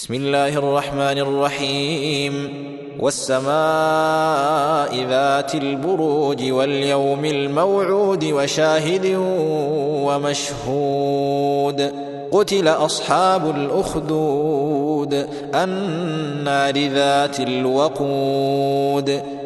بسم الله الرحمن الرحيم. والسماء ذات البروج واليوم الموعود وشاهد ومشهود. قتل أصحاب الأخدود النار ذات الوقود.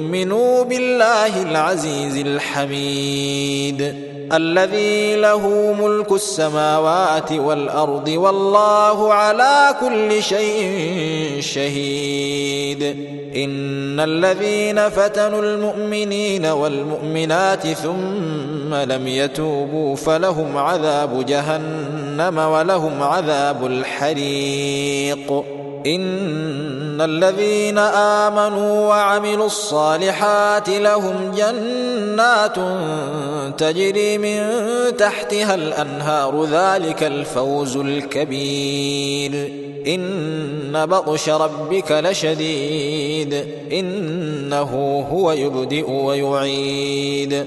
يؤمنوا بالله العزيز الحميد الذي له ملك السماوات والارض والله على كل شيء شهيد ان الذين فتنوا المؤمنين والمؤمنات ثم لم يتوبوا فلهم عذاب جهنم ولهم عذاب الحريق ان الذين امنوا وعملوا الصالحات لهم جنات تجري من تحتها الأنهار ذلك الفوز الكبير. إن بطش ربك لشديد إنه هو يبدئ ويعيد.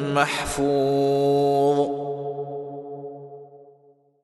محفوظ